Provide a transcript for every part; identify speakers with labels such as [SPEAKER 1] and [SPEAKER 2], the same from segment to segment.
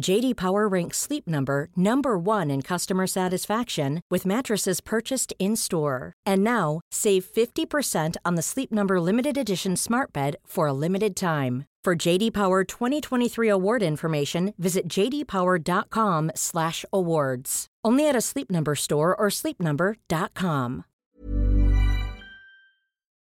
[SPEAKER 1] JD Power ranks Sleep Number number 1 in customer satisfaction with mattresses purchased in-store. And now, save 50% on the Sleep Number limited edition Smart Bed for a limited time. For JD Power 2023 award information, visit jdpower.com/awards. Only at a Sleep Number store or sleepnumber.com.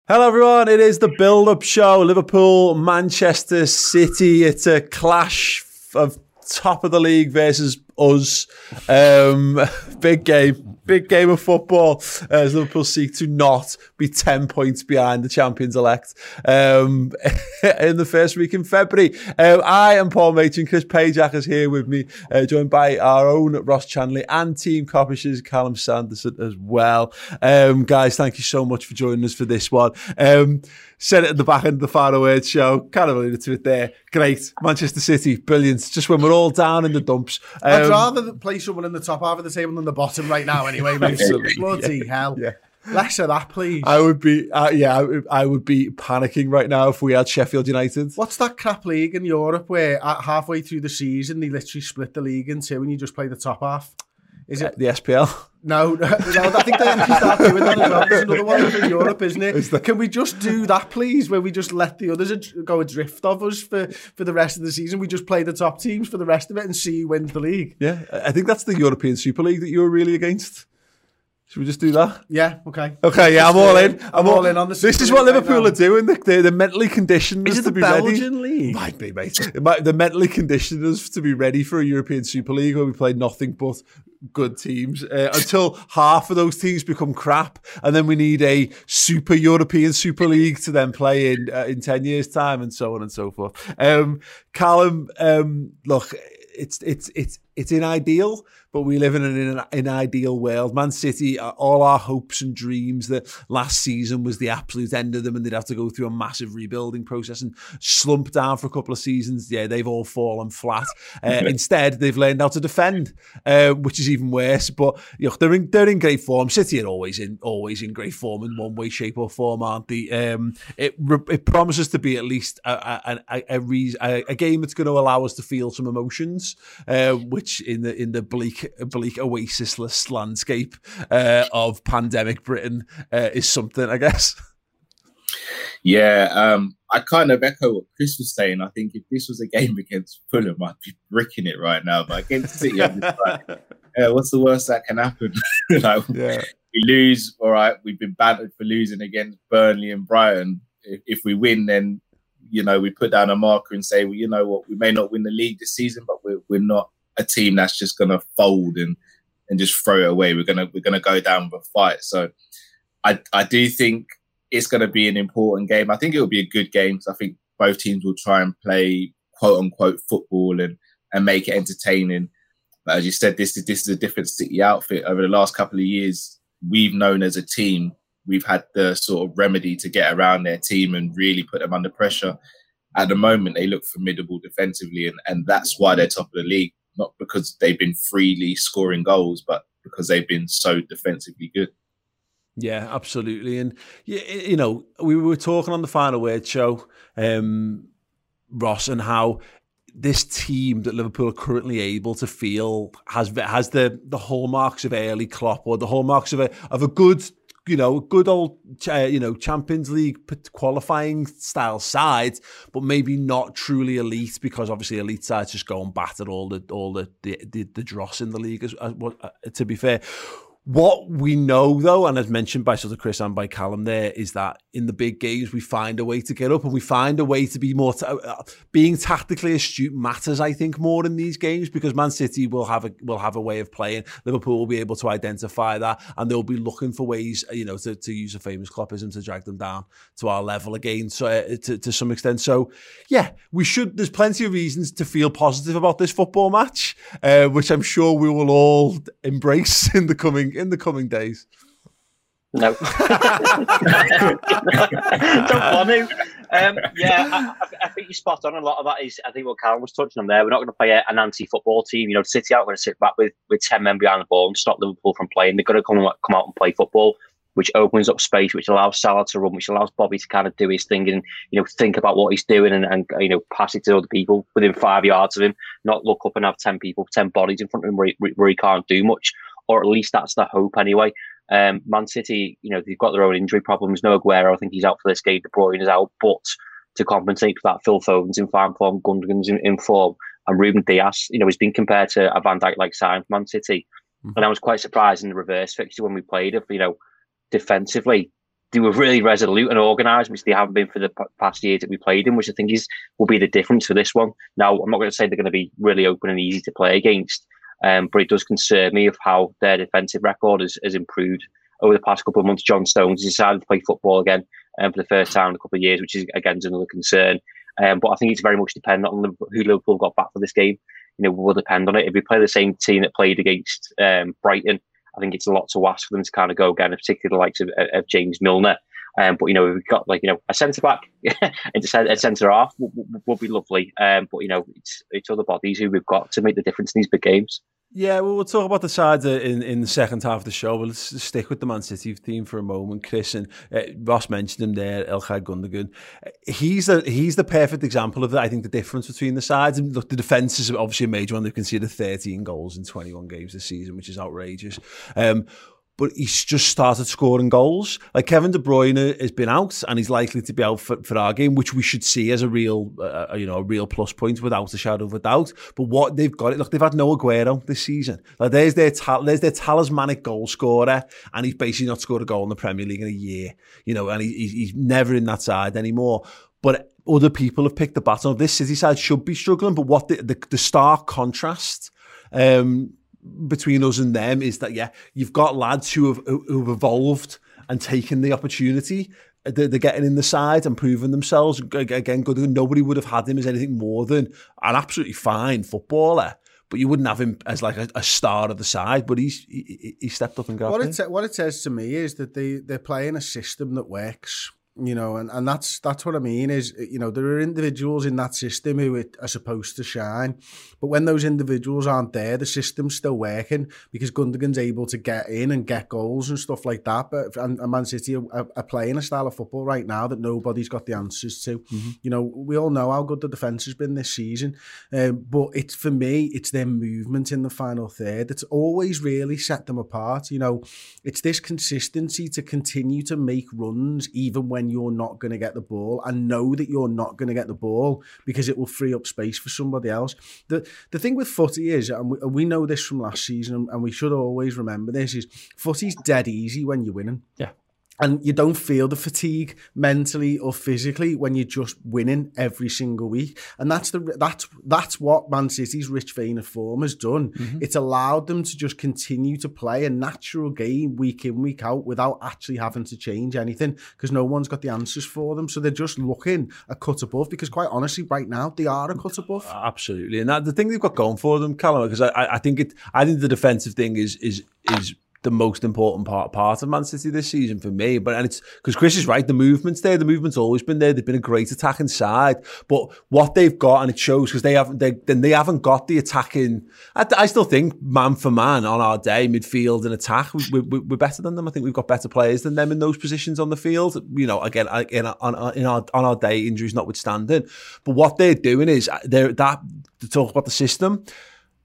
[SPEAKER 2] Hello, everyone. It is the build up show Liverpool, Manchester City. It's a clash of top of the league versus us. Um, big game, big game of football as Liverpool seek to not be 10 points behind the champions elect um, in the first week in February. Um, I am Paul Machin, Chris Pajak is here with me, uh, joined by our own Ross Chanley and Team Coppish's Callum Sanderson as well. Um, guys, thank you so much for joining us for this one. Um, said it at the back end of the Final Word show, kind of alluded to it there. Great. Manchester City, brilliant. Just when we're all down in the dumps.
[SPEAKER 3] I'd rather play someone in the top half of the table than the bottom right now, anyway. Mate. Bloody
[SPEAKER 2] yeah.
[SPEAKER 3] hell.
[SPEAKER 2] Yeah.
[SPEAKER 3] Less of that, please.
[SPEAKER 2] I would be, uh, yeah, I would, I would be panicking right now if we had Sheffield United.
[SPEAKER 3] What's that crap league in Europe where at halfway through the season they literally split the league in two and you just play the top half? Is it
[SPEAKER 2] Uh, the SPL?
[SPEAKER 3] No, no, I think they actually start doing that as well. There's another one in Europe, isn't it?
[SPEAKER 2] Is?
[SPEAKER 3] Can we just do that, please, where we just let the others ad- go adrift of us for, for the rest of the season? We just play the top teams for the rest of it and see who wins the league.
[SPEAKER 2] Yeah, I think that's the European Super League that you were really against. Should we just do that?
[SPEAKER 3] Yeah, okay.
[SPEAKER 2] Okay, yeah, I'm all in.
[SPEAKER 3] I'm all in on
[SPEAKER 2] this.
[SPEAKER 3] This
[SPEAKER 2] is what
[SPEAKER 3] League right
[SPEAKER 2] Liverpool are doing. They- They're, they're mentally conditioned
[SPEAKER 3] Is
[SPEAKER 2] us
[SPEAKER 3] it
[SPEAKER 2] to
[SPEAKER 3] the
[SPEAKER 2] be
[SPEAKER 3] Belgian
[SPEAKER 2] ready.
[SPEAKER 3] league?
[SPEAKER 2] Might be, mate. It might, they're mentally conditioned us to be ready for a European Super League where we play nothing but good teams uh, until half of those teams become crap, and then we need a super European Super League to then play in uh, in ten years' time, and so on and so forth. Um, Callum, um, look, it's it's it's it's in ideal, but we live in an, in an, ideal world. Man City, uh, all our hopes and dreams that last season was the absolute end of them, and they'd have to go through a massive rebuilding process and slump down for a couple of seasons. Yeah, they've all fallen flat. Uh, instead, they've learned how to defend, uh, which is even worse. But you know, they're in they're in great form. City are always in always in great form in one way, shape, or form, aren't they? Um, it it promises to be at least a a, a, a, a, a game that's going to allow us to feel some emotions, uh, which in the in the bleak bleak oasisless landscape uh, of pandemic Britain uh, is something, I guess.
[SPEAKER 4] Yeah, um, I kind of echo what Chris was saying. I think if this was a game against Fulham, I'd be bricking it right now. But against City, I'm just like, yeah, what's the worst that can happen? like,
[SPEAKER 2] Yeah.
[SPEAKER 4] we lose, all right. We've been battered for losing against Burnley and Brighton. If, if we win, then you know we put down a marker and say, well, you know what, we may not win the league this season, but we're we're not a team that's just going to fold and and just throw it away. We're gonna we're gonna go down with a fight. So I I do think it's to be an important game. I think it will be a good game. 'cause I think both teams will try and play quote unquote football and and make it entertaining. But as you said, this is this is a different City outfit. Over the last couple of years, we've known as a team we've had the sort of remedy to get around their team and really put them under pressure. At the moment, they look formidable defensively, and, and that's why they're top of the league. Not because they've been freely scoring goals, but because they've been so defensively good.
[SPEAKER 2] Yeah, absolutely. And you, know, we were talking on the final word show, um, Ross, and how this team that Liverpool are currently able to feel has has the the hallmarks of early Klopp or the hallmarks of a of a good you know, good old, uh, you know, Champions League qualifying style side, but maybe not truly elite because obviously elite sides just go and batter all the all the the, the, the dross in the league. As, as, uh, to be fair, what we know, though, and as mentioned by sort of Chris and by Callum, there is that in the big games we find a way to get up and we find a way to be more t- uh, being tactically astute matters. I think more in these games because Man City will have a will have a way of playing. Liverpool will be able to identify that and they'll be looking for ways, you know, to, to use a famous Kloppism to drag them down to our level again. So uh, to to some extent, so yeah, we should. There's plenty of reasons to feel positive about this football match, uh, which I'm sure we will all embrace in the coming in the coming days?
[SPEAKER 5] No. Don't want to. Um, yeah, I, I, think you're spot on. A lot of that is, I think what Karen was touching on there. We're not going to play an anti-football team. You know, City aren't going to sit back with, with 10 men behind the ball and stop Liverpool from playing. They're going to come, come out and play football, which opens up space, which allows Salah to run, which allows Bobby to kind of do his thing and, you know, think about what he's doing and, and you know, pass it to other people within five yards of him, not look up and have 10 people, 10 bodies in front of him where he, where he can't do much or at least that's the hope anyway. Um, Man City, you know, they've got their own injury problems. No Aguero, I think he's out for this game. De Bruyne is out, but to compensate for that, Phil Foden's in fine form, Gundogan's in, in form, and Ruben Dias, you know, he's been compared to a Van Dijk like sign for Man City. Mm-hmm. And I was quite surprised in the reverse fixture when we played it, you know, defensively. They were really resolute and organised, which they haven't been for the past years that we played in, which I think is will be the difference for this one. Now, I'm not going to say they're going to be really open and easy to play against, um, but it does concern me of how their defensive record has, has improved over the past couple of months. John Stones has decided to play football again um, for the first time in a couple of years, which is again is another concern. Um, but I think it's very much dependent on the, who Liverpool got back for this game. You know, will depend on it. If we play the same team that played against um, Brighton, I think it's a lot to ask for them to kind of go again, particularly the likes of, of James Milner. Um, but you know, we've got like you know a centre back and a centre half would, would, be lovely. Um, but you know, it's it's other bodies who we've got to make the difference in these big games.
[SPEAKER 2] Yeah, well, we'll talk about the sides in, in the second half of the show. But let's stick with the Man City theme for a moment, Chris. And uh, Ross mentioned him there, Ilkay Gundogan. He's the he's the perfect example of that. I think the difference between the sides. And look, the defence is obviously a major one. They've conceded 13 goals in 21 games this season, which is outrageous. Um, but he's just started scoring goals. Like Kevin De Bruyne has been out, and he's likely to be out for, for our game, which we should see as a real, uh, uh, you know, a real plus point without a shadow of a doubt. But what they've got, it, look, they've had no Aguero this season. Like there's their ta- there's their talismanic goal scorer, and he's basically not scored a goal in the Premier League in a year. You know, and he, he's never in that side anymore. But other people have picked the baton. This City side should be struggling, but what the the, the stark contrast. Um, between us and them is that yeah, you've got lads who have who've evolved and taken the opportunity. They're, getting in the side and proving themselves again. Good. Nobody would have had him as anything more than an absolutely fine footballer but you wouldn't have him as like a, a star of the side. But he's he, he stepped up and got
[SPEAKER 3] what it. What it says to me is that they they're playing a system that works you know, and, and that's that's what I mean is, you know, there are individuals in that system who are supposed to shine, but when those individuals aren't there, the system's still working because Gundogan's able to get in and get goals and stuff like that. But and, and Man City are, are, playing a style of football right now that nobody's got the answers to. Mm-hmm. You know, we all know how good the defense has been this season, um, but it's for me, it's their movement in the final third that's always really set them apart. You know, it's this consistency to continue to make runs even when when you're not going to get the ball and know that you're not going to get the ball because it will free up space for somebody else. The the thing with footy is, and we, we know this from last season, and we should always remember this, is footy's dead easy when you're winning.
[SPEAKER 2] Yeah
[SPEAKER 3] and you don't feel the fatigue mentally or physically when you're just winning every single week. And that's the that's that's what Man City's rich vein of form has done. Mm-hmm. It's allowed them to just continue to play a natural game week in week out without actually having to change anything because no one's got the answers for them. So they're just looking a cut above. Because quite honestly, right now they are a cut above.
[SPEAKER 2] Absolutely, and that, the thing they've got going for them, Callum, because I, I think it, I think the defensive thing is is is the most important part part of Man City this season for me. But and it's because Chris is right, the movement's there. The movement's always been there. They've been a great attacking side, but what they've got and it shows because they haven't they then they haven't got the attacking. I, I, still think man for man on our day, midfield and attack, we, we, we're better than them. I think we've got better players than them in those positions on the field. You know, again, again on, our on our day, injuries notwithstanding. But what they're doing is uh, they're that to talk about the system.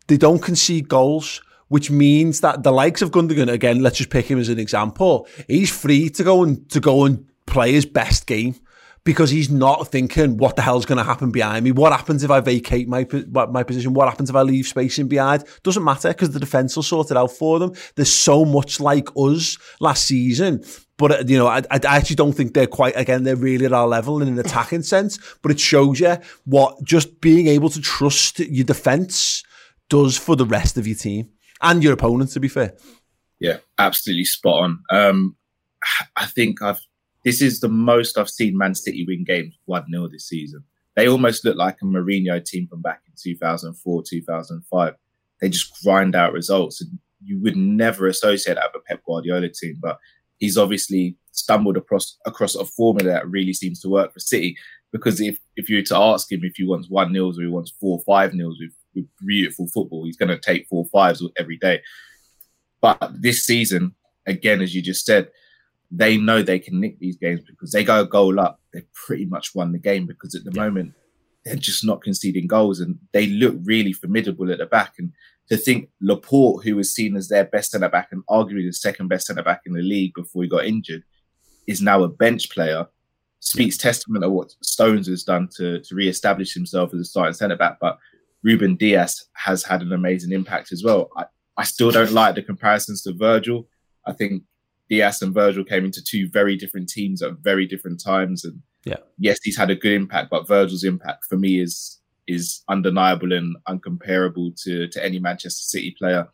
[SPEAKER 2] They don't concede goals which means that the likes of Gundogan again. Let's just pick him as an example. He's free to go and to go and play his best game because he's not thinking what the hell's going to happen behind me. What happens if I vacate my my position? What happens if I leave space in behind? Doesn't matter because the defense will sort it out for them. There's so much like us last season. But uh, you know, I, I actually don't think they're quite again. They're really at our level in an attacking sense. But it shows you what just being able to trust your defense does for the rest of your team and your opponent. To be fair,
[SPEAKER 4] yeah, absolutely spot on. Um, I think I've this is the most I've seen Man City win games 1 0 this season. They almost look like a Mourinho team from back in 2004, 2005. They just grind out results. And you would never associate that with a Pep Guardiola team, but he's obviously stumbled across across a formula that really seems to work for City. Because if, if you were to ask him if he wants one nils or he wants four five nils with, with beautiful football, he's going to take four fives every day. But this season, again, as you just said, they know they can nick these games because they go a goal up, they pretty much won the game because at the yeah. moment they're just not conceding goals and they look really formidable at the back. And to think Laporte, who was seen as their best centre back and arguably the second best centre back in the league before he got injured, is now a bench player, speaks yeah. testament of what Stones has done to to re-establish himself as a starting centre back. But Ruben Dias has had an amazing impact as well. I, I still don't like the comparisons to Virgil. I think Dias and Virgil came into two very different teams at very different times. And
[SPEAKER 2] yeah,
[SPEAKER 4] yes, he's had a good impact, but Virgil's impact for me is is undeniable and uncomparable to to any Manchester City player.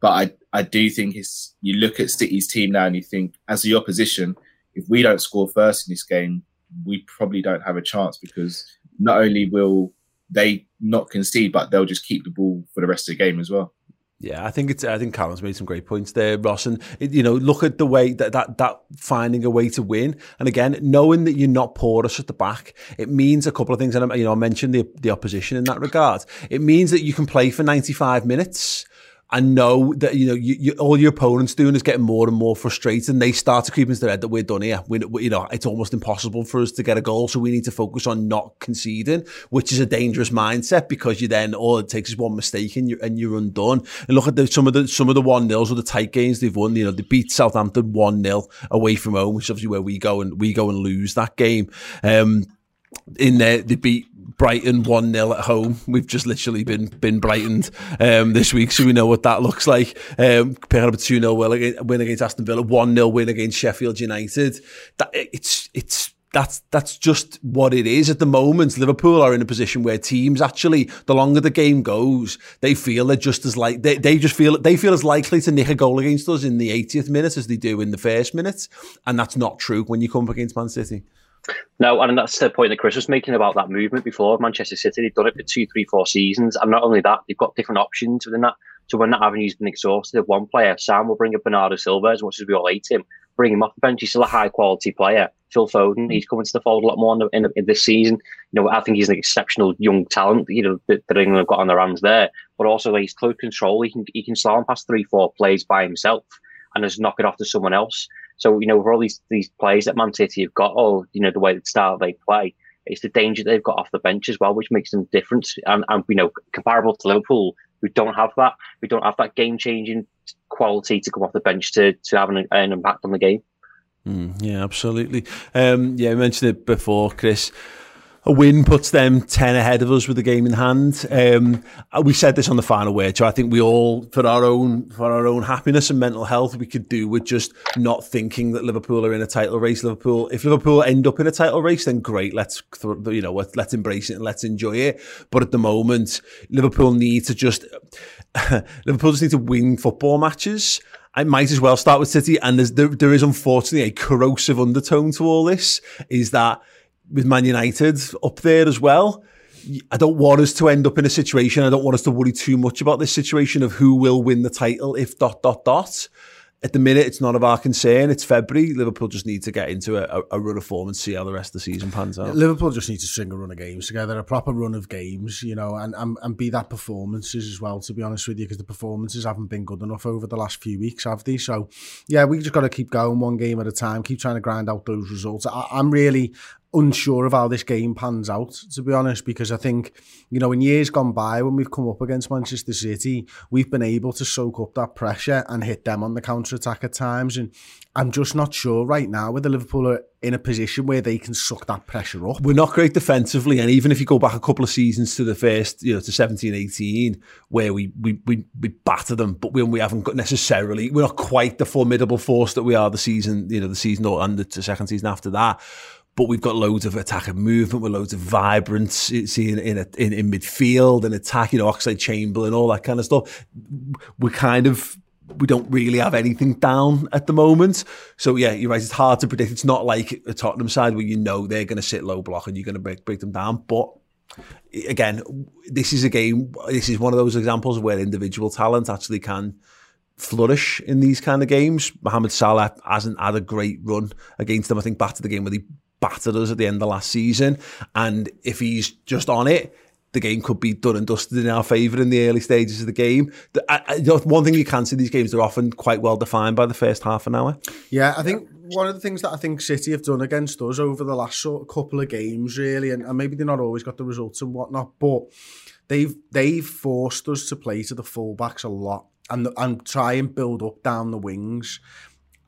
[SPEAKER 4] But I I do think it's you look at City's team now and you think as the opposition, if we don't score first in this game, we probably don't have a chance because not only will they not concede, but they'll just keep the ball for the rest of the game as well.
[SPEAKER 2] Yeah, I think it's. I think Callum's made some great points there, Ross. And you know, look at the way that that that finding a way to win, and again, knowing that you're not porous at the back, it means a couple of things. And you know, I mentioned the the opposition in that regard. It means that you can play for 95 minutes and know that you know you, you, all your opponents doing is getting more and more frustrated and they start to creep into their head that we're done here. We, we, you know it's almost impossible for us to get a goal so we need to focus on not conceding which is a dangerous mindset because you then all it takes is one mistake and you're, and you're undone. And look at the, some of the some of the one nils or the tight games they've won you know they beat Southampton 1-0 away from home which is obviously where we go and we go and lose that game. Um in there they beat Brighton 1 0 at home. We've just literally been been brightened um, this week, so we know what that looks like. Um, picking up a 2 0 win against Aston Villa, 1 0 win against Sheffield United. That, it's, it's, that's that's just what it is at the moment. Liverpool are in a position where teams actually, the longer the game goes, they feel they're just as like they, they just feel they feel as likely to nick a goal against us in the 80th minute as they do in the first minute, and that's not true when you come up against Man City.
[SPEAKER 5] No, and that's the point that Chris was making about that movement before Manchester City. They've done it for two, three, four seasons, and not only that, they've got different options within that. So when that avenue's been exhausted, one player, Sam will bring up Bernardo Silva as much as we all hate him, bring him off the bench. He's still a high quality player. Phil Foden, he's coming to the fold a lot more in, in, in, this season. You know, I think he's an exceptional young talent. You know that, that England have got on their hands there, but also he's close control. He can he can slam past three, four plays by himself and just knock it off to someone else. So, you know, with all these these players that Man City have got, or, you know, the way the style they play, it's the danger they've got off the bench as well, which makes them different. And, and you know, comparable to Liverpool, who don't have that. We don't have that game changing quality to come off the bench to, to have an, an impact on the game.
[SPEAKER 2] Mm, yeah, absolutely. Um, yeah, I mentioned it before, Chris a win puts them 10 ahead of us with the game in hand. Um, we said this on the final word, so I think we all, for our own, for our own happiness and mental health, we could do with just not thinking that Liverpool are in a title race. Liverpool, if Liverpool end up in a title race, then great. Let's, you know, let's embrace it and let's enjoy it. But at the moment, Liverpool need to just, Liverpool just need to win football matches. I might as well start with City. And there, there is unfortunately a corrosive undertone to all this is that with Man United up there as well. I don't want us to end up in a situation. I don't want us to worry too much about this situation of who will win the title if dot dot dot. At the minute, it's none of our concern. It's February. Liverpool just need to get into a, a, run of form and see how the rest of the season pans out.
[SPEAKER 3] Liverpool just need to string a run of games together, a proper run of games, you know, and, and, and be that performances as well, to be honest with you, because the performances haven't been good enough over the last few weeks, have they? So, yeah, we just got to keep going one game at a time, keep trying to grind out those results. I, I'm really unsure of how this game pans out, to be honest, because I think, you know, in years gone by, when we've come up against Manchester City, we've been able to soak up that pressure and hit them on the counter attack at times. And I'm just not sure right now whether Liverpool are in a position where they can suck that pressure up.
[SPEAKER 2] We're not great defensively, and even if you go back a couple of seasons to the first, you know, to 17, 18, where we we we, we batter them, but when we haven't got necessarily, we're not quite the formidable force that we are the season, you know, the season or under the second season after that but we've got loads of attack and movement with loads of vibrance in in, in, in midfield and attack, you know, Oxlade Chamberlain, and all that kind of stuff. We're kind of we don't really have anything down at the moment. So yeah, you're right. It's hard to predict. It's not like a Tottenham side where you know they're going to sit low block and you're going to break break them down. But again, this is a game. This is one of those examples where individual talent actually can flourish in these kind of games. Mohamed Salah hasn't had a great run against them. I think back to the game where he battered us at the end of last season, and if he's just on it the game could be done and dusted in our favour in the early stages of the game. The, one thing you can see these games, they're often quite well defined by the first half an hour.
[SPEAKER 3] Yeah, I think one of the things that I think City have done against us over the last sort of couple of games, really, and, and maybe they've not always got the results and whatnot, but they've they've forced us to play to the fullbacks a lot and and try and build up down the wings.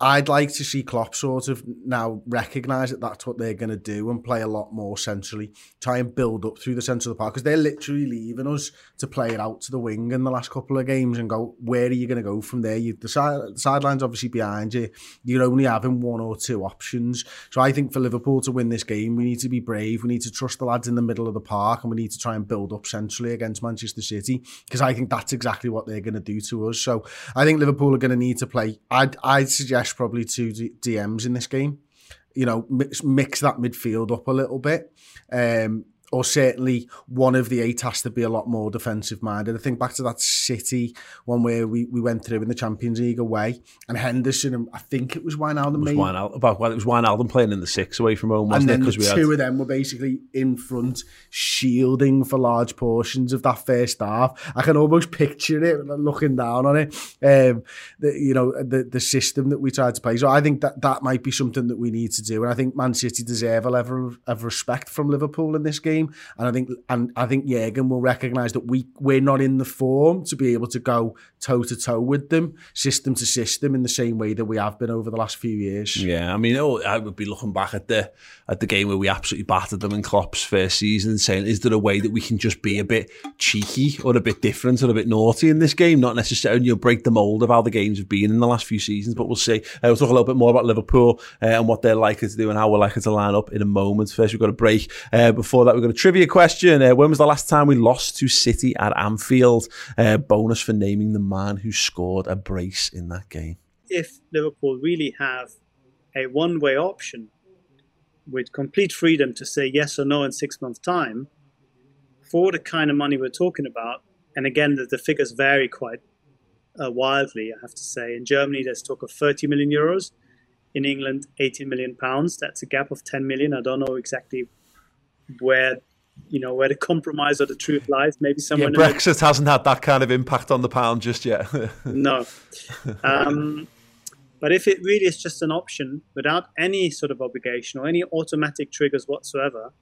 [SPEAKER 3] I'd like to see Klopp sort of now recognise that that's what they're going to do and play a lot more centrally, try and build up through the centre of the park because they're literally leaving us to play it out to the wing in the last couple of games and go, where are you going to go from there? You, the, side, sideline's obviously behind you. You're only having one or two options. So I think for Liverpool to win this game, we need to be brave. We need to trust the lads in the middle of the park and we need to try and build up centrally against Manchester City because I think that's exactly what they're going to do to us. So I think Liverpool are going to need to play. I'd, I'd suggest probably two DMs in this game. You know, mix, mix that midfield up a little bit. Um, or certainly one of the eight has to be a lot more defensive minded. I think back to that City one where we, we went through in the Champions League away, and Henderson and I think it was Wijnaldum. It
[SPEAKER 2] was Wijnaldum, about well, it was Wijnaldum playing in the six away from home,
[SPEAKER 3] and then
[SPEAKER 2] it?
[SPEAKER 3] the two had... of them were basically in front, shielding for large portions of that first half. I can almost picture it looking down on it. Um, the, you know the the system that we tried to play. So I think that that might be something that we need to do, and I think Man City deserve a level of respect from Liverpool in this game game. And I think and I think Jurgen will recognise that we we're not in the form to be able to go toe to toe with them, system to system, in the same way that we have been over the last few years.
[SPEAKER 2] Yeah, I mean, oh, I would be looking back at the at the game where we absolutely battered them in Klopp's first season, and saying, is there a way that we can just be a bit cheeky or a bit different or a bit naughty in this game? Not necessarily you'll break the mold of how the games have been in the last few seasons, but we'll see. Uh, we'll talk a little bit more about Liverpool uh, and what they're likely to do and how we're likely to line up in a moment. First, we've got a break. Uh, before that, we've got a trivia question. Uh, when was the last time we lost to City at Anfield? Uh, bonus for naming the man who scored a brace in that game.
[SPEAKER 6] If Liverpool really have a one way option with complete freedom to say yes or no in six months' time, for the kind of money we're talking about, and again, the, the figures vary quite uh, wildly, I have to say. In Germany, there's talk of 30 million euros. In England, 18 million pounds. That's a gap of 10 million. I don't know exactly where you know where the compromise or the truth lies. Maybe somewhere.
[SPEAKER 2] Yeah, Brexit hasn't had that kind of impact on the pound just yet.
[SPEAKER 6] no, um, but if it really is just an option without any sort of obligation or any automatic triggers whatsoever,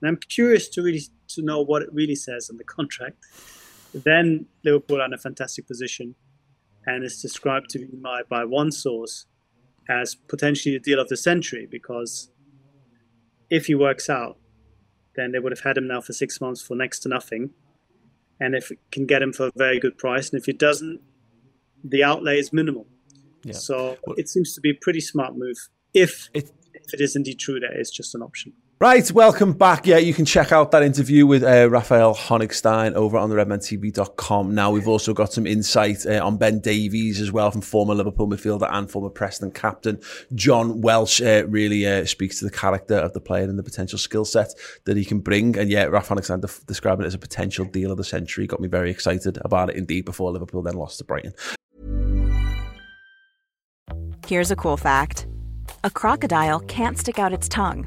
[SPEAKER 6] and I'm curious to really to know what it really says in the contract, then Liverpool are in a fantastic position, and it's described to me by, by one source as potentially the deal of the century because if he works out then they would have had him now for six months for next to nothing. And if it can get him for a very good price, and if it doesn't, the outlay is minimal. Yeah. So well, it seems to be a pretty smart move if, if it is indeed true that it's just an option.
[SPEAKER 2] Right, welcome back. Yeah, you can check out that interview with uh, Raphael Honigstein over on the redmentv.com. Now, we've also got some insight uh, on Ben Davies as well from former Liverpool midfielder and former Preston captain. John Welsh uh, really uh, speaks to the character of the player and the potential skill set that he can bring. And yeah, Raph Honigstein describing it as a potential deal of the century. Got me very excited about it indeed before Liverpool then lost to Brighton.
[SPEAKER 7] Here's a cool fact a crocodile can't stick out its tongue.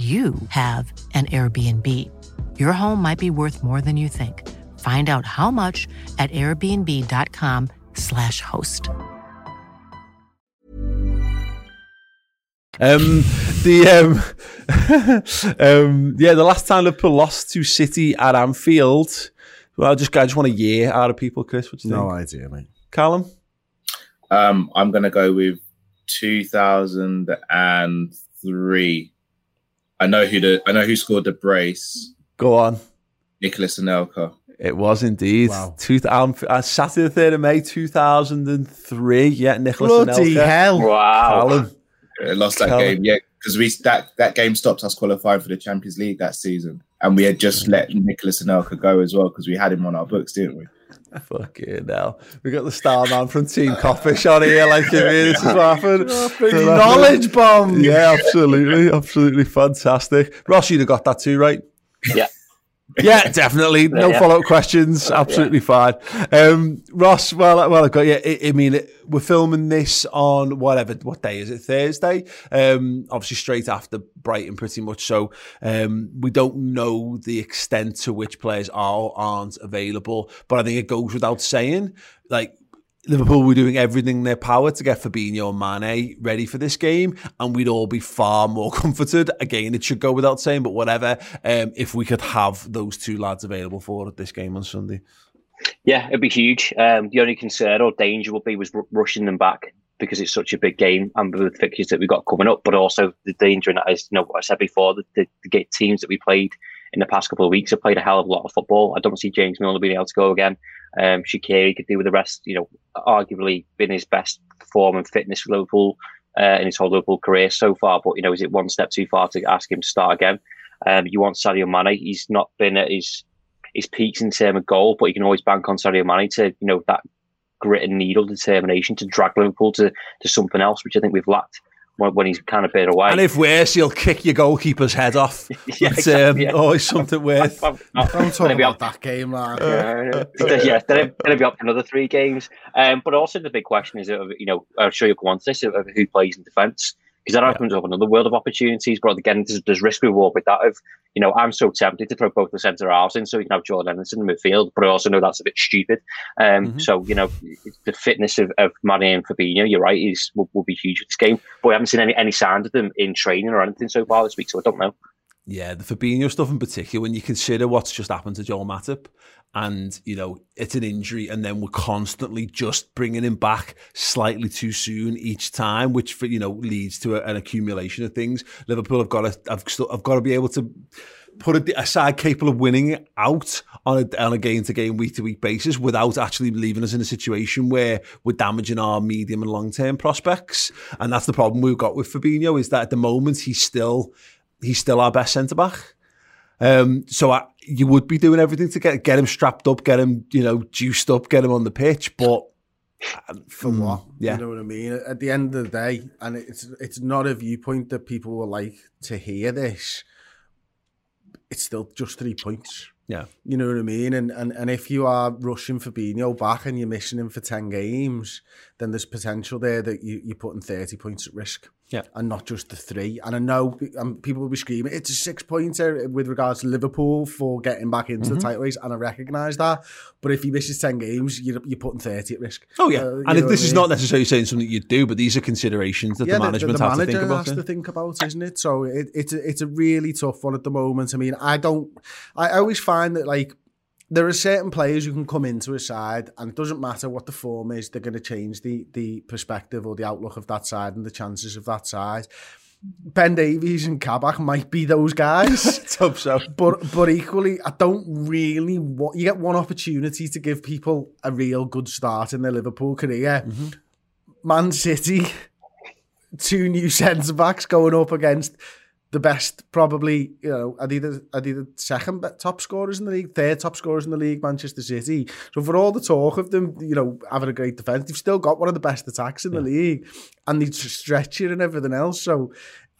[SPEAKER 8] you have an Airbnb. Your home might be worth more than you think. Find out how much at airbnb.com/slash host.
[SPEAKER 2] Um, the um, um, yeah, the last time Liverpool lost to City at Anfield. Well, I just I just want a year out of people, Chris. What do you
[SPEAKER 3] No
[SPEAKER 2] think?
[SPEAKER 3] idea, mate.
[SPEAKER 2] Callum?
[SPEAKER 4] Um, I'm going to go with 2003. I know who the I know who scored the brace.
[SPEAKER 2] Go on.
[SPEAKER 4] Nicolas Anelka.
[SPEAKER 2] It was indeed.
[SPEAKER 3] Wow.
[SPEAKER 2] Two, um, uh, Saturday, the 3rd of May, 2003. Yeah, Nicolas
[SPEAKER 3] Bloody
[SPEAKER 2] Anelka.
[SPEAKER 3] hell.
[SPEAKER 5] Wow.
[SPEAKER 2] Callum.
[SPEAKER 4] Lost that
[SPEAKER 2] Callum.
[SPEAKER 4] game, yeah, because we that that game stopped us qualifying for the Champions League that season, and we had just let Nicolas Anelka go as well because we had him on our books, didn't we?
[SPEAKER 2] Fucking hell. We got the star man from Team Coffish on here, like, I mean, this is what happened.
[SPEAKER 3] Knowledge bomb.
[SPEAKER 2] Yeah, absolutely. Absolutely fantastic. Ross, you'd have got that too, right?
[SPEAKER 5] Yeah.
[SPEAKER 2] Yeah, definitely. No
[SPEAKER 5] Yeah.
[SPEAKER 2] follow up questions. Absolutely fine. Um, Ross, well, well, I've got yeah. I, I mean, it- we're filming this on whatever. What day is it? Thursday. Um, obviously straight after Brighton, pretty much. So um, we don't know the extent to which players are or aren't available. But I think it goes without saying, like. Liverpool were doing everything in their power to get Fabinho and Mane ready for this game, and we'd all be far more comforted. Again, it should go without saying, but whatever. Um, if we could have those two lads available for this game on Sunday,
[SPEAKER 5] Yeah, it'd be huge. Um, the only concern or danger would be was r- rushing them back because it's such a big game and with the fixtures that we've got coming up. But also the danger in that is, you know, what I said before, the, the, teams that we played in the past couple of weeks have played a hell of a lot of football. I don't see James Milner being able to go again. Um, Shaqiri could do with the rest, you know, arguably been his best form and fitness for Liverpool uh, in his whole Liverpool career so far. But, you know, is it one step too far to ask him to start again? Um, you want Sadio Mane. He's not been at his his peaks in terms of goal, but you can always bank on Sadio Mane to, you know, that grit and needle determination to drag Liverpool to, to something else, which I think we've lacked when, when he's kind of been away.
[SPEAKER 2] and if worse, he'll kick your goalkeeper's head off.
[SPEAKER 5] Yeah,
[SPEAKER 2] it's um,
[SPEAKER 5] exactly, yeah.
[SPEAKER 2] always something worth.
[SPEAKER 5] I'm- I'm-
[SPEAKER 3] Don't talk
[SPEAKER 5] Gonna be
[SPEAKER 3] about
[SPEAKER 5] up-
[SPEAKER 3] that game, lad.
[SPEAKER 5] yeah, yeah, they're going to be up for another three games. Um, but also the big question is, you know, I'm sure you'll go on to this, of of who plays in defence. Because that opens up another world of opportunities. But again, there's, there's risk reward with that. Of you know, I'm so tempted to throw both the centre halves in so you can have Jordan Henderson in the midfield, but I also know that's a bit stupid. Um, So you know, the fitness of, of Mane and Fabinho, you're right, is will, will be huge with this game. But we haven't seen any any signs of them in training or anything so far this week, so I don't know.
[SPEAKER 2] Yeah, the Fabinho stuff in particular, when you consider what's just happened to Joel Matip, and you know it's an injury, and then we're constantly just bringing him back slightly too soon each time, which for, you know leads to a, an accumulation of things. Liverpool have got to, have still, have got to be able to put a, a side capable of winning out on a, on a game to game, week to week basis without actually leaving us in a situation where we're damaging our medium and long term prospects. And that's the problem we've got with Fabinho is that at the moment he's still he's still our best centre back. Um, so I, you would be doing everything to get get him strapped up, get him you know juiced up, get him on the pitch, but
[SPEAKER 3] For what?
[SPEAKER 2] yeah.
[SPEAKER 3] You know what I mean? At the end of the day, and it's it's not a viewpoint that people will like to hear this. It's still just three points.
[SPEAKER 2] Yeah.
[SPEAKER 3] You know what I mean? And, and and if you are rushing Fabinho back and you're missing him for 10 games, then there's potential there that you, you're putting 30 points at risk.
[SPEAKER 2] Yeah.
[SPEAKER 3] And not just the three. And I know um, people will be screaming, it's a six pointer with regards to Liverpool for getting back into
[SPEAKER 2] Mm-hmm.
[SPEAKER 3] the title race. And I recognise that. But if he misses 10 games, you're, you're putting 30 at risk.
[SPEAKER 2] Oh yeah,
[SPEAKER 3] Uh,
[SPEAKER 2] and if this
[SPEAKER 3] I
[SPEAKER 2] is not necessarily saying something you do, but these are considerations that the management
[SPEAKER 3] the,
[SPEAKER 2] have to
[SPEAKER 3] manager
[SPEAKER 2] think about.
[SPEAKER 3] has
[SPEAKER 2] yeah.
[SPEAKER 3] to think about, isn't it? So it, it's a, it's a really tough one at the moment. I mean, I don't. I always find that like there are certain players who can come into a side, and it doesn't matter what the form is, they're going to change the the perspective or the outlook of that side and the chances of that side. Ben Davies and Kabak might be those guys.
[SPEAKER 2] Hope so.
[SPEAKER 3] But but equally, I don't really want. You get one opportunity to give people a real good start in their Liverpool career. Mm-hmm. Man City, two new centre backs going up against the best, probably you know, are they the, are they the second top scorers in the league, third top scorers in the league, Manchester City. So for all the talk of them, you know, having a great defence, they've still got one of the best attacks in the league, and they stretch it and everything else. So.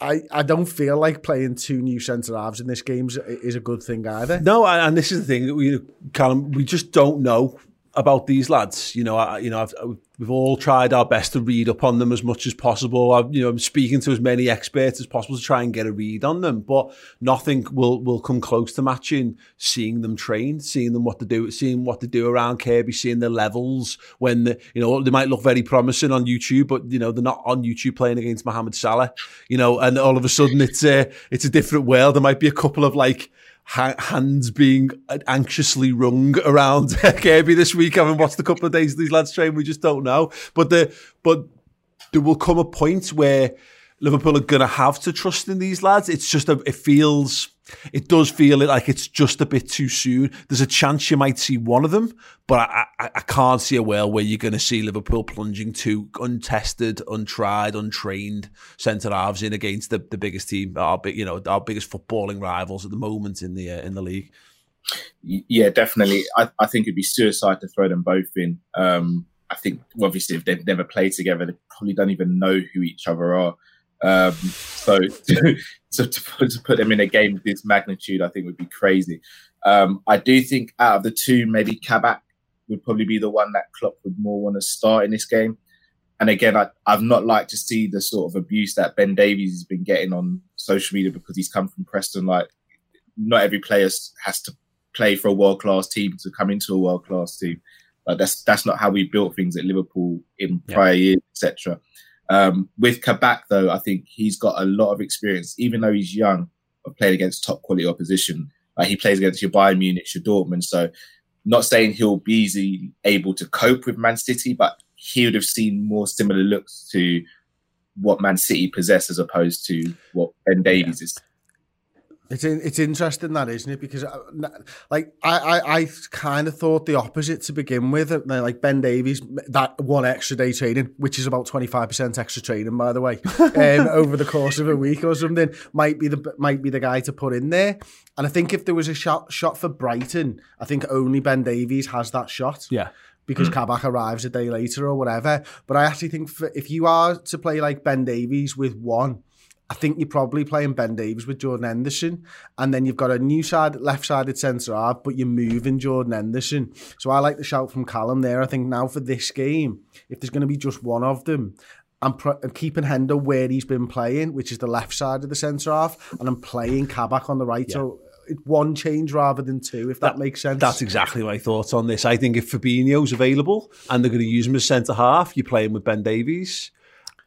[SPEAKER 3] I, I don't feel like playing two new centre halves in this game is, is a good thing either.
[SPEAKER 2] No, and this is the thing that we, Callum, we just don't know about these lads. You know, I, you know, I've, we've all tried our best to read up on them as much as possible. I've, you know, I'm speaking to as many experts as possible to try and get a read on them, but nothing will will come close to matching seeing them train, seeing them what to do, seeing what to do around Kirkby, seeing their levels when the, you know they might look very promising on YouTube, but you know they're not on YouTube playing against Mohamed Salah. You know, and all of a sudden it's a it's a different world. There might be a couple of like ha- hands being uh, anxiously wrung around Kirkby this week. I haven't watched a couple of days of these lads train. We just don't know. But the but there will come a point where Liverpool are going to have to trust in these lads. It's just a, it feels it does feel like it's just a bit too soon. There's a chance you might see one of them, but I, I, I can't see a world where you're going to see Liverpool plunging two untested, untried, untrained centre halves in against the, the biggest team, our big, you know, our biggest footballing rivals at the moment in the uh, in the league.
[SPEAKER 4] Yeah, definitely. I, I think it'd be suicide to throw them both in. Um, I think obviously if they've never played together, they probably don't even know who each other are. Um, so to, to, to, put, to put them in a game of this magnitude, I think would be crazy. Um, I do think out of the two, maybe Kabak would probably be the one that Klopp would more want to start in this game. And again, I, I've not liked to see the sort of abuse that Ben Davies has been getting on social media because he's come from Preston. Like, not every player has to play for a world class team to come into a world class team. Like that's that's not how we built things at Liverpool in prior years, etc. Um, with Kabak, though, I think he's got a lot of experience, even though he's young, of playing against top quality opposition. Like he plays against your Bayern Munich, your Dortmund. So, not saying he'll be easy able to cope with Man City, but he would have seen more similar looks to what Man City possess as opposed to what Ben Davies is.
[SPEAKER 3] It's in, it's interesting that isn't it because uh, like I, I I kind of thought the opposite to begin with uh, like Ben Davies that one extra day training which is about twenty five percent extra training by the way um, over the course of a week or something might be the might be the guy to put in there and I think if there was a shot shot for Brighton I think only Ben Davies has that shot
[SPEAKER 2] Yeah.
[SPEAKER 3] because Kabak arrives a day later or whatever. But I actually think for, if you are to play like Ben Davies with one, I think you're probably playing Ben Davies with Jordan Henderson, and then you've got a new side, left-sided centre half, but you're moving Jordan Henderson. So I like the shout from Callum there. I think now for this game, if there's going to be just one of them, I'm, pro- I'm keeping Hendo where he's been playing, which is the left side of the centre half, and I'm playing Kabak on the right. So it's one change rather than two, if that, makes sense.
[SPEAKER 2] That's exactly my thoughts on this. I think if Fabinho's available and they're going to use him as centre half, you're playing with Ben Davies.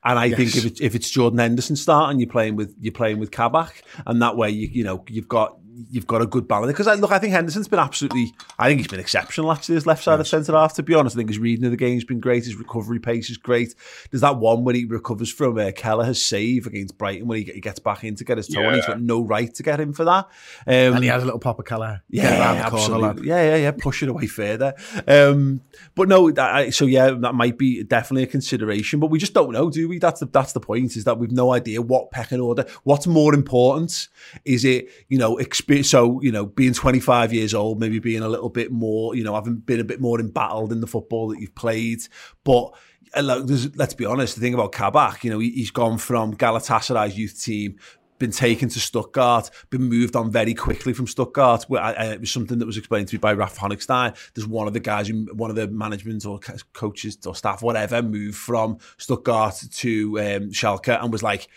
[SPEAKER 2] And I think if it's, if it's Jordan Henderson starting, you're playing with you're playing with Kabak, and that way you you know you've got you've got a good balance. Because I, look, I think Henderson's been absolutely, I think he's been exceptional actually as left side of centre half. To be honest, I think his reading of the game's been great. His recovery pace is great. There's that one when he recovers from uh, Kelleher's save against Brighton when he, he gets back in to get his toe, and he's got no right to get him for that. Um,
[SPEAKER 3] and he has a little pop of colour.
[SPEAKER 2] yeah,
[SPEAKER 3] corner,
[SPEAKER 2] absolutely. Yeah, yeah, yeah. Push it away further. Um, but no, that, so yeah, that might be definitely a consideration. But we just don't know, do we? That's the that's the point. Is that we've no idea what pecking order. What's more important? Is it you know so you know being 25 years old, maybe being a little bit more you know having been a bit more embattled in the football that you've played, but. uh, look, let's be honest. The thing about Kabak, you know, he, he's gone from Galatasaray's youth team been taken to Stuttgart, been moved on very quickly from Stuttgart. It was something that was explained to me by Raph Honigstein. There's one of the guys, one of the management or coaches or staff, whatever, moved from Stuttgart to um, Schalke and was like,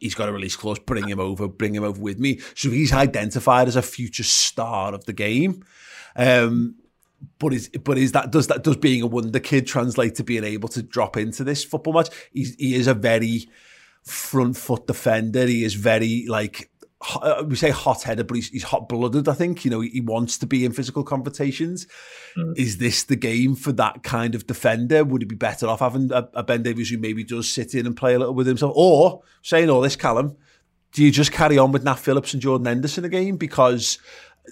[SPEAKER 2] he's got a release clause, bring him over, bring him over with me. So he's identified as a future star of the game. Um, but is but is that does that does being a wonder kid translate to being able to drop into this football match? He's, he is a very front foot defender. He is very like uh, we say hot headed, but he's, he's hot blooded. I think you know he, he, wants to be in physical confrontations. Mm. Is this the game for that kind of defender? Would it be better off having a, a Ben Davies who maybe does sit in and play a little with himself, or saying all this, Callum? Do you just carry on with Nat Phillips and Jordan Henderson again because?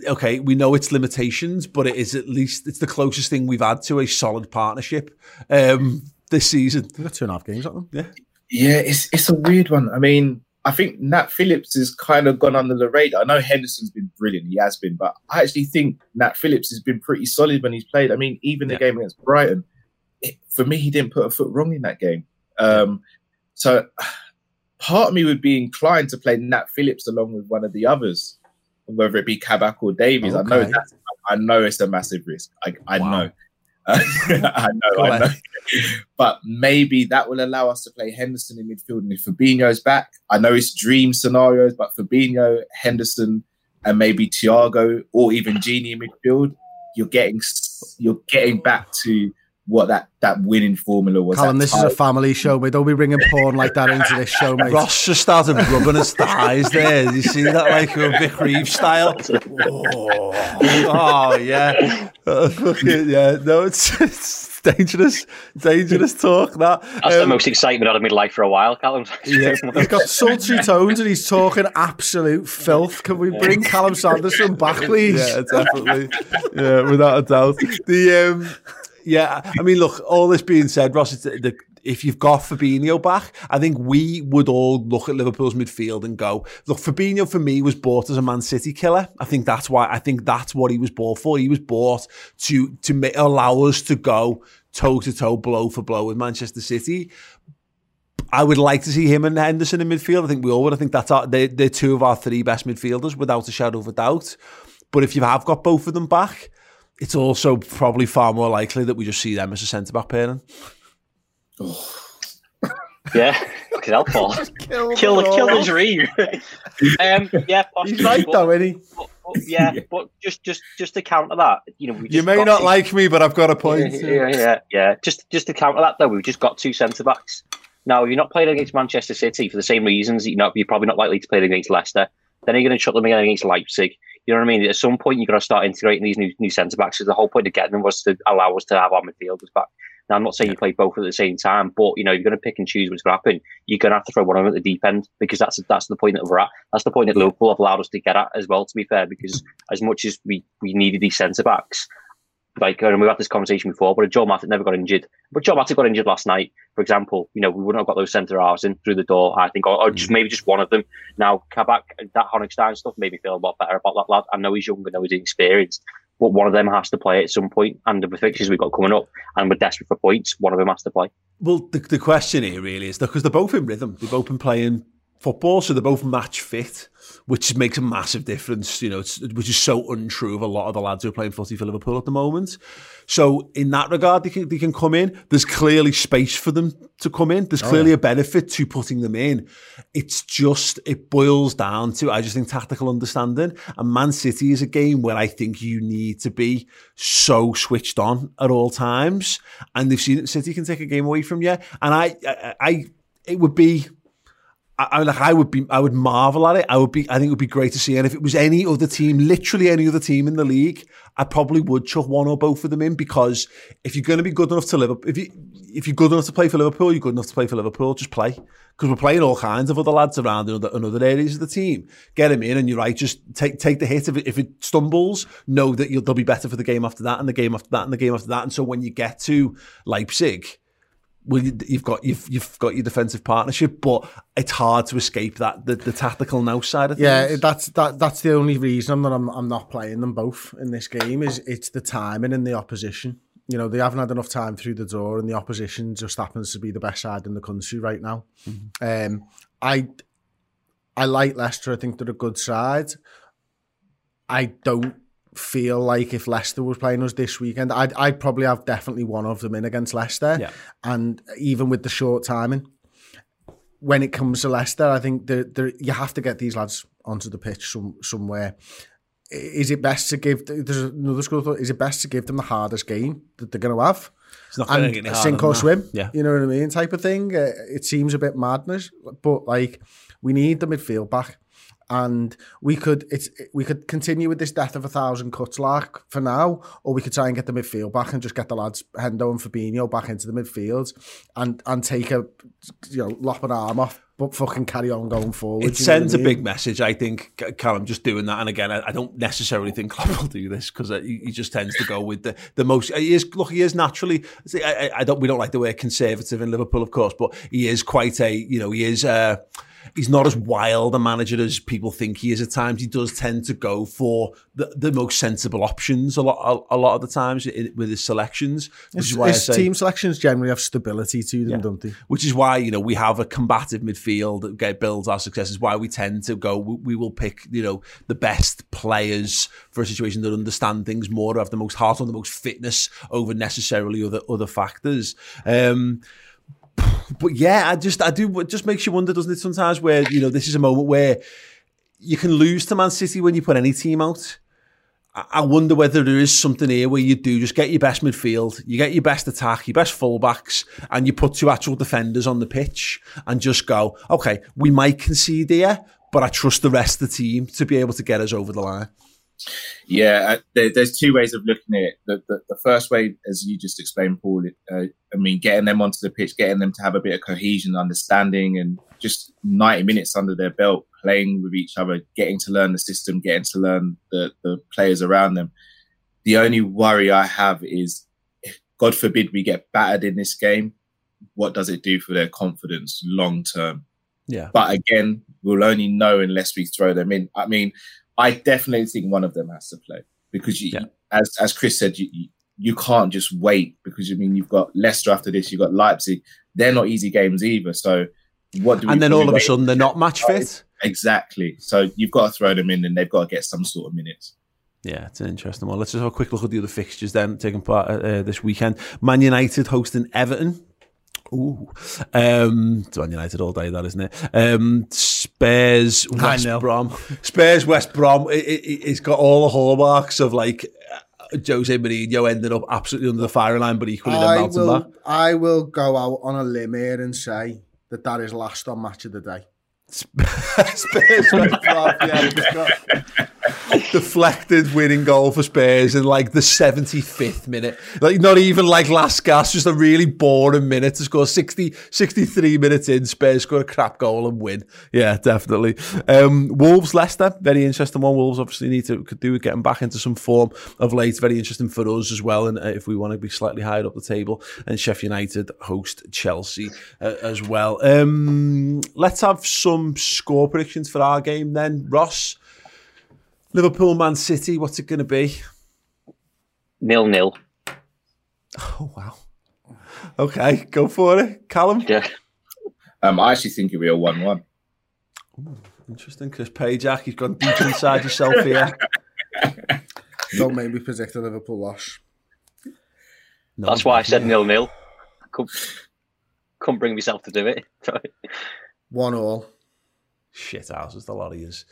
[SPEAKER 2] okay, we know its limitations, but it is at least it's the closest thing we've had to a solid partnership um, this season.
[SPEAKER 3] We've got two and a half games at them.
[SPEAKER 2] Yeah,
[SPEAKER 4] yeah, it's it's a weird one. I mean, I think Nat Phillips has kind of gone under the radar. I know Henderson's been brilliant, he has been, but I actually think Nat Phillips has been pretty solid when he's played. I mean, even the yeah. game against Brighton, it, for me, he didn't put a foot wrong in that game. Um, so, part of me would be inclined to play Nat Phillips along with one of the others whether it be Kabak or Davies. Okay. I know I know it's a massive risk. I, I wow. know. I know, I know. but maybe that will allow us to play Henderson in midfield. And if Fabinho's back, I know it's dream scenarios, but Fabinho, Henderson, and maybe Thiago or even Gini in midfield, you're getting you're getting back to what that that winning formula was.
[SPEAKER 3] Callum, this time. is a family show, mate. Don't be bringing porn like that into this show, mate.
[SPEAKER 2] Ross just started rubbing his thighs there. Did you see that, like a Vic Reeves style? Oh, oh yeah, uh, yeah. No, it's, it's dangerous, dangerous talk. That
[SPEAKER 5] that's um, the most excitement out of my life for a while, Callum.
[SPEAKER 3] Yeah, he's got sultry tones and he's talking absolute filth. Can we bring Callum Sanderson back, please?
[SPEAKER 2] Yeah, definitely. Yeah, without a doubt. The um, yeah, I mean, look, all this being said, Ross, the, uh, if you've got Fabinho back, I think we would all look at Liverpool's midfield and go, look, Fabinho for me was bought as a Man City killer. I think that's why, I think that's what he was bought for. He was bought to, to allow us to go toe to toe, blow for blow with Manchester City. I would like to see him and Henderson in midfield. I think we all would. I think that's our, they, they're two of our three best midfielders without a shadow of a doubt. But if you have got both of them back, it's also probably far more likely that we just see them as a centre back pairing.
[SPEAKER 5] Yeah, fucking hell, Paul. kill, kill, the, kill the dream. um, yeah, possibly,
[SPEAKER 3] he's right, but, though, isn't he?
[SPEAKER 5] But, but, yeah, but just, just, just to counter that, you know,
[SPEAKER 2] you may not like me, but I've got a point.
[SPEAKER 5] Yeah, yeah, yeah, yeah. Just, just to counter that, though, we've just got two centre backs. Now, you're not playing against Manchester City for the same reasons. You know, you're probably not likely to play against Leicester. Then you're going to chuck them again against Leipzig. You know what I mean? At some point, you're going to start integrating these new new centre backs. Because the whole point of getting them was to allow us to have our midfielders back. Now, I'm not saying you play both at the same time, but you know you're going to pick and choose what's going to happen. You're going to have to throw one of them at the deep end because that's that's the point that we're at. That's the point that Liverpool have allowed us to get at as well. To be fair, because as much as we we needed these centre backs, like, and we've had this conversation before, but Joe Matip never got injured. But Joe Matip got injured last night, for example. You know, we wouldn't have got those centre halves in through the door, I think, or, or just mm. maybe just one of them. Now, Kabak, that Honigstein stuff made me feel a lot better about that lad. I know he's young, I know he's inexperienced, but one of them has to play at some point. And the fixtures we've got coming up, and we're desperate for points, one of them has to play.
[SPEAKER 2] Well, the, the question here really is because they're both in rhythm, they've both been playing football, so they're both match fit which makes a massive difference, you know, which is so untrue of a lot of the lads who are playing footy for Liverpool at the moment. So in that regard, they can, they can come in. There's clearly space for them to come in. There's oh, clearly yeah. a benefit to putting them in. It's just, it boils down to, I just think, tactical understanding. And Man City is a game where I think you need to be so switched on at all times. And they've seen that City can take a game away from you. And I, I, I it would be, I, like I would be I would marvel at it. I would be I think it would be great to see. And if it was any other team, literally any other team in the league, I probably would chuck one or both of them in because if you're going to be good enough to Liverpool, if you if you're good enough to play for Liverpool, you're good enough to play for Liverpool. Just play because we're playing all kinds of other lads around in other, in other areas of the team. Get him in, and you're right. Just take take the hit. If it, if it stumbles, know that you'll they'll be better for the game after that, and the game after that, and the game after that. And so when you get to Leipzig well, you've got you've you've got your defensive partnership, but it's hard to escape that the, the tactical now side of things.
[SPEAKER 3] Yeah, that's that that's the only reason that I'm I'm not playing them both in this game is it's the timing and the opposition. You know, they haven't had enough time through the door, and the opposition just happens to be the best side in the country right now. Mm-hmm. Um, I I like Leicester. I think they're a good side. I don't feel like if Leicester was playing us this weekend, I'd, I'd probably have definitely one of them in against Leicester.
[SPEAKER 2] Yeah.
[SPEAKER 3] And even with the short timing, when it comes to Leicester, I think that you have to get these lads onto the pitch some, somewhere. Is it best to give? There's another school thought. Is it best to give them the hardest game that they're going to have?
[SPEAKER 2] It's not going to get any
[SPEAKER 3] sink or swim.
[SPEAKER 2] Yeah.
[SPEAKER 3] You know what I mean? Type of thing. Uh, it seems a bit madness, but like we need the midfield back, and we could it's we could continue with this death of a thousand cuts like for now, or we could try and get the midfield back and just get the lads Hendo and Fabinho back into the midfield, and and take a you know lop an arm off, but fucking carry on going forward.
[SPEAKER 2] It
[SPEAKER 3] you know what
[SPEAKER 2] sends
[SPEAKER 3] I
[SPEAKER 2] a
[SPEAKER 3] mean?
[SPEAKER 2] big message, I think, Callum, just doing that. And again, I, I don't necessarily think Klopp will do this because he, he just tends to go with the, the most. He is look, he is naturally. I- I don't. We don't like the word conservative in Liverpool, of course, but he is quite a. You know, he is. Uh, He's not as wild a manager as people think he is at times. He does tend to go for the, the most sensible options a lot a, a lot of the times in, with his selections. Which
[SPEAKER 3] His,
[SPEAKER 2] is why
[SPEAKER 3] his
[SPEAKER 2] say,
[SPEAKER 3] team selections generally have stability to them,
[SPEAKER 2] Yeah.
[SPEAKER 3] don't they?
[SPEAKER 2] which is why you know we have a combative midfield that get, builds our success. Is why we tend to go. We, we will pick you know the best players for a situation that understand things more, have the most heart on the most fitness over necessarily other other factors. Um, but yeah, I just I do it just makes you wonder, doesn't it? Sometimes where you know this is a moment where you can lose to Man City when you put any team out. I wonder whether there is something here where you do just get your best midfield, you get your best attack, your best fullbacks, and you put two actual defenders on the pitch and just go, okay, we might concede here, but I trust the rest of the team to be able to get us over the line.
[SPEAKER 4] Yeah, uh, there, there's two ways of looking at it. The, the, the first way, as you just explained, Paul, uh, I mean, getting them onto the pitch, getting them to have a bit of cohesion, understanding, and just 90 minutes under their belt, playing with each other, getting to learn the system, getting to learn the, the players around them. The only worry I have is, God forbid, we get battered in this game. What does it do for their confidence long term?
[SPEAKER 2] Yeah.
[SPEAKER 4] But again, we'll only know unless we throw them in. I mean, I definitely think one of them has to play because, you,
[SPEAKER 2] Yeah.
[SPEAKER 4] as as Chris said, you, you you can't just wait because I mean you've got Leicester after this, you've got Leipzig. They're not easy games either. So what do we
[SPEAKER 2] And then all of a sudden they're not match fit.
[SPEAKER 4] exactly. So you've got to throw them in, and they've got to get some sort of minutes.
[SPEAKER 2] Yeah, it's an interesting one. Let's just have a quick look at the other fixtures then taking part uh, uh, this weekend. Man United hosting Everton. Ooh, um, it's Man United all day, that isn't it? Um, Spurs, West
[SPEAKER 3] 9-0.
[SPEAKER 2] Brom. Spurs, West Brom. It, it, it's got all the hallmarks of like uh, Jose Mourinho ended up absolutely under the firing line, but equally then
[SPEAKER 3] I
[SPEAKER 2] bouncing back.
[SPEAKER 3] will, I will go out on a limb here and say that that is last on match of the day.
[SPEAKER 2] Spurs, West Brom. Yeah, it's got deflected winning goal for Spurs in like the 75th minute. Like not even like last gas, just a really boring minute to score 60, 63 minutes in. Spurs score a crap goal and win. Yeah, definitely. Um, Wolves, Leicester, very interesting one. Wolves obviously need to could do with getting back into some form of late. Very interesting for us as well. And uh, if we want to be slightly higher up the table, and Sheffield United host Chelsea uh, as well. Um, let's have some score predictions for our game then, Ross. Liverpool, Man City. What's it going to be?
[SPEAKER 5] Nil nil.
[SPEAKER 2] Oh wow. Okay, go for it, Callum.
[SPEAKER 5] Yeah.
[SPEAKER 4] Um, I actually think it'll be a one-one.
[SPEAKER 2] Interesting, Chris Pajak. He's gone deep inside yourself here.
[SPEAKER 3] Don't make me predict a Liverpool loss.
[SPEAKER 2] No,
[SPEAKER 5] That's why I said nil nil. Couldn't, couldn't bring myself to do it.
[SPEAKER 3] One all.
[SPEAKER 2] Shit houses, the lot of yous.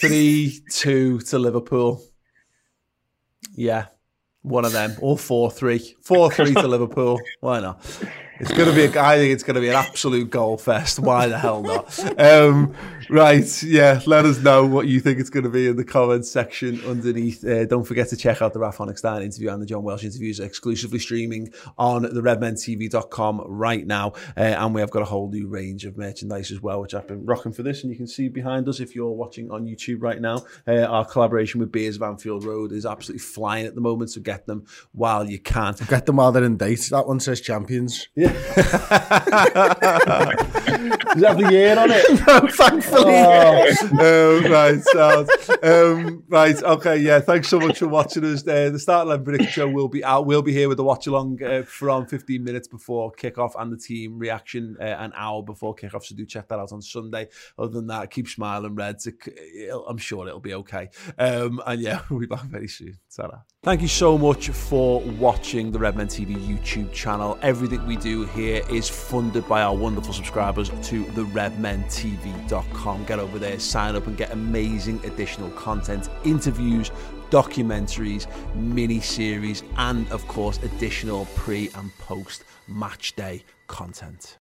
[SPEAKER 2] Three two to Liverpool. Yeah, one of them. All four three. Four three to Liverpool. Why not? It's going to be. A, I think it's going to be an absolute goal fest. Why the hell not? Um, right. Yeah. Let us know what you think it's going to be in the comments section underneath. Uh, don't forget to check out the Raph Honigstein interview and the John Welsh interviews exclusively streaming on the redmentv.com right now. Uh, and we have got a whole new range of merchandise as well, which I've been rocking for this. And you can see behind us if you're watching on YouTube right now. Uh, our collaboration with Beers of Anfield Road is absolutely flying at the moment. So get them while you can.
[SPEAKER 3] Get them while they're in date. That one says champions.
[SPEAKER 2] It have the year on it?
[SPEAKER 3] no, thankfully.
[SPEAKER 2] Oh, um, right, sounds. Um, right, okay, yeah. Thanks so much for watching us. Uh, the Start 11 Prediction Show will be out. We'll be here with the watch along uh, from 15 minutes before kickoff and the team reaction uh, an hour before kickoff. So do check that out on Sunday. Other than that, keep smiling, Reds. It, I'm sure it'll be okay. Um, and yeah, we'll be back very soon. Thank you so much for watching the Redmen TV YouTube channel. Everything we do here is funded by our wonderful subscribers to the redmentv.com. Get over there, sign up, and get amazing additional content, interviews, documentaries, mini series, and of course, additional pre and post match day content.